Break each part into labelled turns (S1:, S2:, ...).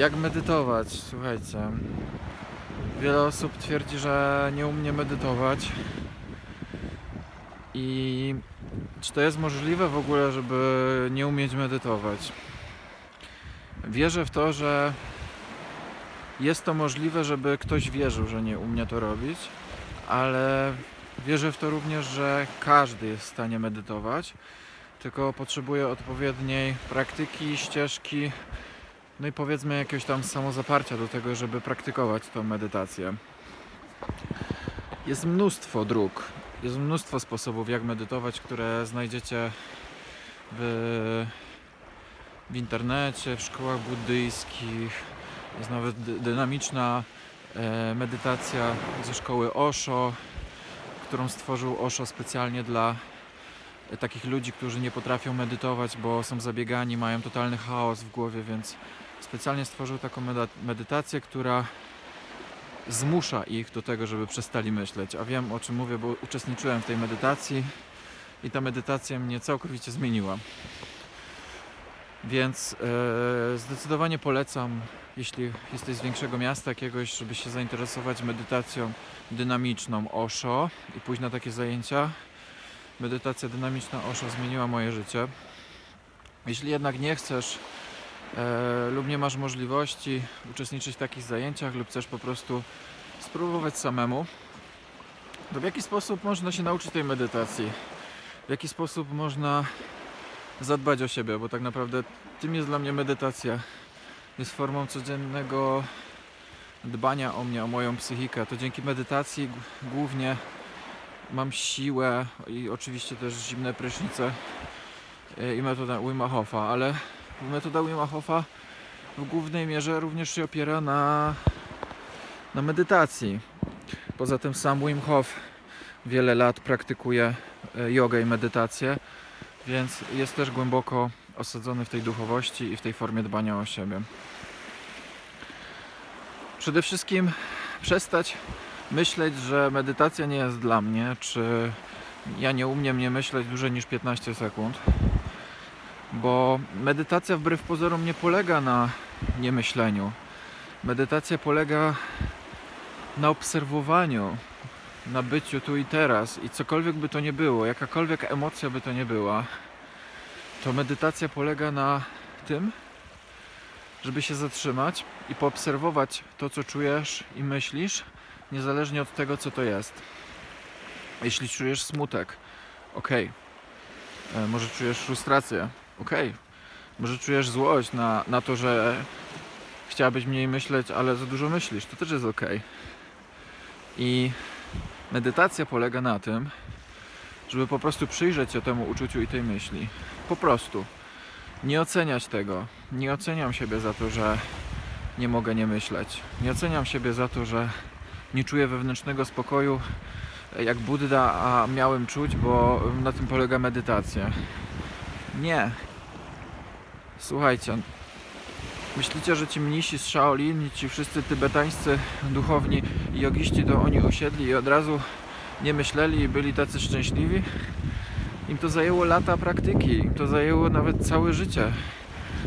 S1: Jak medytować? Słuchajcie. Wiele osób twierdzi, że nie umie medytować. I czy to jest możliwe w ogóle, żeby nie umieć medytować? Wierzę w to, że jest to możliwe, żeby ktoś wierzył, że nie umie to robić, ale wierzę w to również, że każdy jest w stanie medytować, tylko potrzebuje odpowiedniej praktyki, ścieżki, no i powiedzmy jakiegoś tam samozaparcia do tego, żeby praktykować tą medytację. Jest mnóstwo dróg, jest mnóstwo sposobów, jak medytować, które znajdziecie w, w internecie, w szkołach buddyjskich. Jest nawet dy- dynamiczna e, medytacja ze szkoły Osho, którą stworzył Osho specjalnie dla takich ludzi, którzy nie potrafią medytować, bo są zabiegani, mają totalny chaos w głowie, więc specjalnie stworzył taką medytację, która zmusza ich do tego, żeby przestali myśleć. A wiem o czym mówię, bo uczestniczyłem w tej medytacji i ta medytacja mnie całkowicie zmieniła. Więc e, zdecydowanie polecam, jeśli jesteś z większego miasta jakiegoś, żeby się zainteresować medytacją dynamiczną Osho i pójść na takie zajęcia. Medytacja dynamiczna Osho zmieniła moje życie. Jeśli jednak nie chcesz e, lub nie masz możliwości uczestniczyć w takich zajęciach lub chcesz po prostu spróbować samemu, to w jaki sposób można się nauczyć tej medytacji? W jaki sposób można zadbać o siebie? Bo tak naprawdę tym jest dla mnie medytacja. Jest formą codziennego dbania o mnie, o moją psychikę. To dzięki medytacji głównie siłę i oczywiście też zimne prysznice e, i metoda Wima Hofa, ale metoda Wima Hofa w głównej mierze również się opiera na, na medytacji. Poza tym sam Wim Hof wiele lat praktykuje e, jogę i medytację, więc jest też głęboko osadzony w tej duchowości i w tej formie dbania o siebie. Przede wszystkim przestać myśleć, że medytacja nie jest dla mnie, czy ja nie umiem nie myśleć dłużej niż 15 sekund bo medytacja wbrew pozorom nie polega na niemyśleniu. Medytacja polega na obserwowaniu, na byciu tu i teraz i cokolwiek by to nie było, jakakolwiek emocja by to nie była, to medytacja polega na tym, żeby się zatrzymać i poobserwować to, co czujesz i myślisz, niezależnie od tego, co to jest. Jeśli czujesz smutek, okej. E, Może czujesz frustrację, okej. Może czujesz złość na, na to, że chciałabyś mniej myśleć, ale za dużo myślisz, to też jest okej. I medytacja polega na tym, żeby po prostu przyjrzeć się temu uczuciu i tej myśli. Po prostu. Nie oceniać tego. Nie oceniam siebie za to, że nie mogę nie myśleć. Nie oceniam siebie za to, że nie czuję wewnętrznego spokoju jak Buddha, a miałem czuć, bo na tym polega medytacja. Nie. Słuchajcie, myślicie, że ci mnisi z Shaolin, ci wszyscy tybetańscy duchowni i jogiści, to oni usiedli i od razu nie myśleli i byli tacy szczęśliwi? Im to zajęło lata praktyki, im to zajęło nawet całe życie,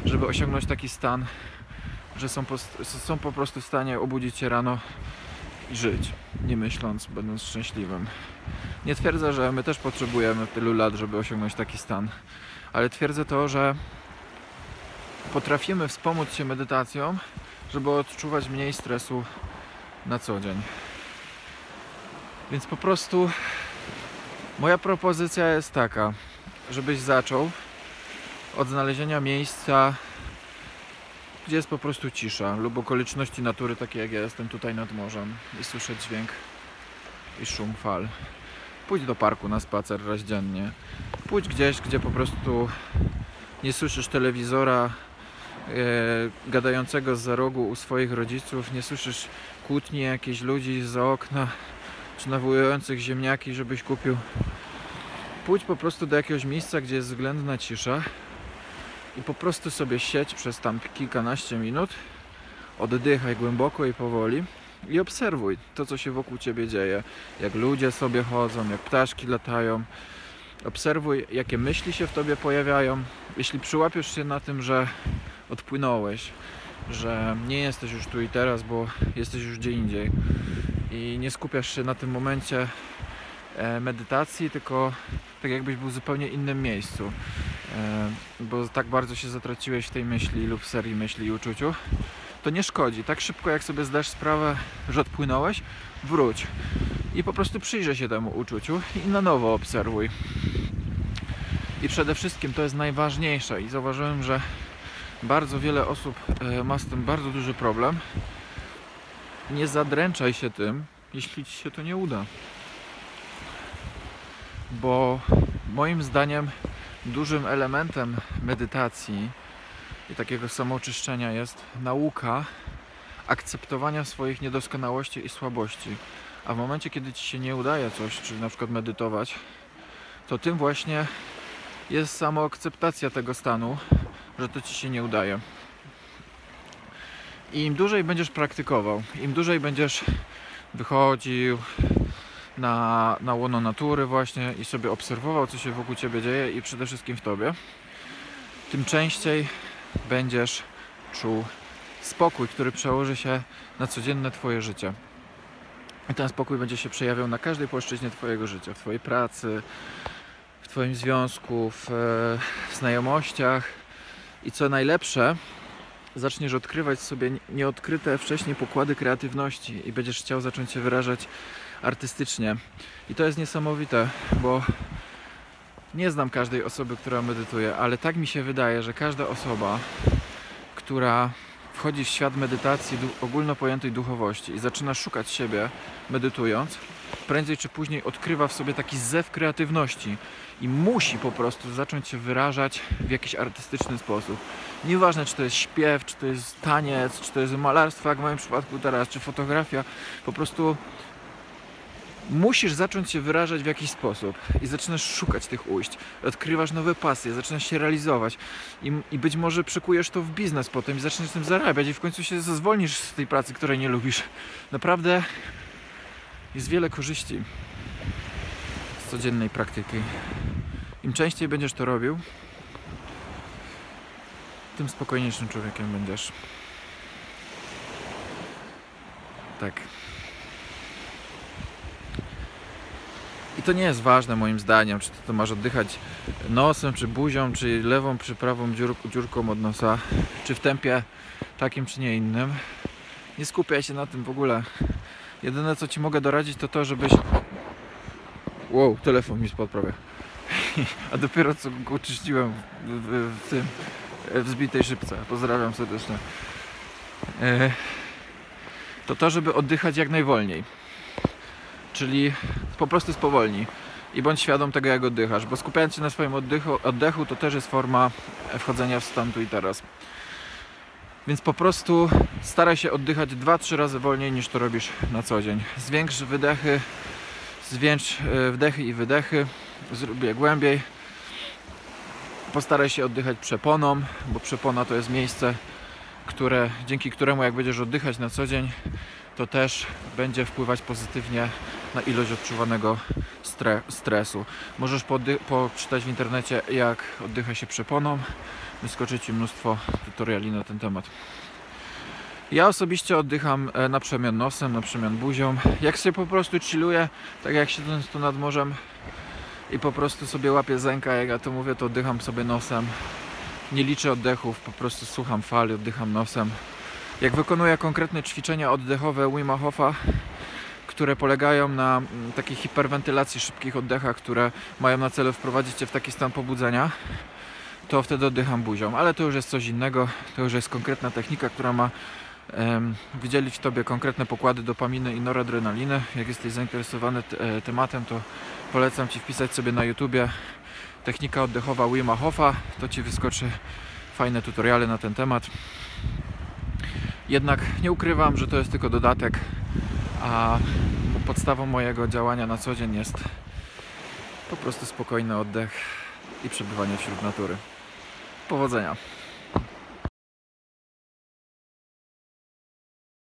S1: żeby osiągnąć taki stan, że są po, są po prostu w stanie obudzić się rano i żyć, nie myśląc, będąc szczęśliwym. Nie twierdzę, że my też potrzebujemy tylu lat, żeby osiągnąć taki stan, ale twierdzę to, że potrafimy wspomóc się medytacją, żeby odczuwać mniej stresu na co dzień. Więc po prostu moja propozycja jest taka, żebyś zaczął od znalezienia miejsca, gdzie jest po prostu cisza lub okoliczności natury, takie jak ja jestem tutaj nad morzem i słyszę dźwięk i szum fal. Pójdź do parku na spacer raz dziennie. Pójdź gdzieś, gdzie po prostu nie słyszysz telewizora e, gadającego z rogu u swoich rodziców, nie słyszysz kłótni jakichś ludzi za okna, czy nawołujących ziemniaki, żebyś kupił. Pójdź po prostu do jakiegoś miejsca, gdzie jest względna cisza i po prostu sobie siedź przez tam kilkanaście minut, oddychaj głęboko i powoli i obserwuj to, co się wokół ciebie dzieje. Jak ludzie sobie chodzą, jak ptaszki latają. Obserwuj, jakie myśli się w tobie pojawiają. Jeśli przyłapiesz się na tym, że odpłynąłeś, że nie jesteś już tu i teraz, bo jesteś już gdzie indziej i nie skupiasz się na tym momencie e, medytacji, tylko tak jakbyś był w zupełnie innym miejscu, bo tak bardzo się zatraciłeś w tej myśli lub serii myśli i uczuciu, to nie szkodzi. Tak szybko jak sobie zdasz sprawę, że odpłynąłeś, wróć i po prostu przyjrzę się temu uczuciu i na nowo obserwuj. I przede wszystkim to jest najważniejsze i zauważyłem, że bardzo wiele osób e, ma z tym bardzo duży problem. Nie zadręczaj się tym, jeśli ci się to nie uda. Bo moim zdaniem dużym elementem medytacji i takiego samooczyszczenia jest nauka akceptowania swoich niedoskonałości i słabości. A w momencie, kiedy ci się nie udaje coś, czyli na przykład medytować, to tym właśnie jest samoakceptacja tego stanu, że to ci się nie udaje. I im dłużej będziesz praktykował, im dłużej będziesz wychodził na, na łono natury właśnie i sobie obserwował, co się wokół ciebie dzieje i przede wszystkim w tobie, tym częściej będziesz czuł spokój, który przełoży się na codzienne twoje życie. I ten spokój będzie się przejawiał na każdej płaszczyźnie twojego życia, w twojej pracy, w twoim związku, w, w znajomościach i co najlepsze, zaczniesz odkrywać sobie nieodkryte wcześniej pokłady kreatywności i będziesz chciał zacząć się wyrażać artystycznie. I to jest niesamowite, bo nie znam każdej osoby, która medytuje, ale tak mi się wydaje, że każda osoba, która wchodzi w świat medytacji ogólno pojętej duchowości i zaczyna szukać siebie medytując, prędzej czy później odkrywa w sobie taki zew kreatywności i musi po prostu zacząć się wyrażać w jakiś artystyczny sposób. Nieważne, czy to jest śpiew, czy to jest taniec, czy to jest malarstwo, jak w moim przypadku teraz, czy fotografia, po prostu musisz zacząć się wyrażać w jakiś sposób i zaczynasz szukać tych ujść, odkrywasz nowe pasje, zaczynasz się realizować i, i być może przekujesz to w biznes potem i zaczniesz tym zarabiać i w końcu się zwolnisz z tej pracy, której nie lubisz. Naprawdę jest wiele korzyści z codziennej praktyki. Im częściej będziesz to robił, tym spokojniejszym człowiekiem będziesz. Tak. To nie jest ważne moim zdaniem, czy to masz oddychać nosem, czy buzią, czy lewą, czy prawą dziur, dziurką od nosa, czy w tempie takim, czy nie innym. Nie skupiaj się na tym w ogóle. Jedyne co ci mogę doradzić to to, żebyś... Wow, telefon mi spadł prawie. A dopiero co go czyściłem w, w, w tym w zbitej szybce. Pozdrawiam serdecznie. E, to to, żeby oddychać jak najwolniej. Czyli po prostu spowolni i bądź świadom tego, jak oddychasz, bo skupiając się na swoim oddechu, oddechu to też jest forma wchodzenia w stan tu i teraz. Więc po prostu staraj się oddychać 2-3 razy wolniej niż to robisz na co dzień. Zwiększ wydechy, zwiększ e, wdechy i wydechy, zrób je głębiej. Postaraj się oddychać przeponą, bo przepona to jest miejsce, które, dzięki któremu jak będziesz oddychać na co dzień, to też będzie wpływać pozytywnie na ilość odczuwanego stre stresu. Możesz poczytać w internecie, jak oddycha się przeponą. Wyskoczy Ci mnóstwo tutoriali na ten temat. Ja osobiście oddycham e, na przemian nosem, na przemian buzią. Jak się po prostu chilluję, tak jak siedząc tu nad morzem i po prostu sobie łapię zęka, jak ja to mówię, to oddycham sobie nosem. Nie liczę oddechów, po prostu słucham fali, oddycham nosem. Jak wykonuję konkretne ćwiczenia oddechowe Wima Hofa, które polegają na mm, takiej hiperwentylacji, szybkich oddechach, które mają na celu wprowadzić Cię w taki stan pobudzenia, to wtedy oddycham buzią. Ale to już jest coś innego, to już jest konkretna technika, która ma wydzielić w Tobie konkretne pokłady dopaminy i noradrenaliny. Jak jesteś zainteresowany e, tematem, to polecam Ci wpisać sobie na YouTubie technika oddechowa Wima Hofa, to Ci wyskoczy fajne tutoriale na ten temat. Jednak nie ukrywam, że to jest tylko dodatek, a podstawą mojego działania na co dzień jest po prostu spokojny oddech i przebywanie wśród natury. Powodzenia!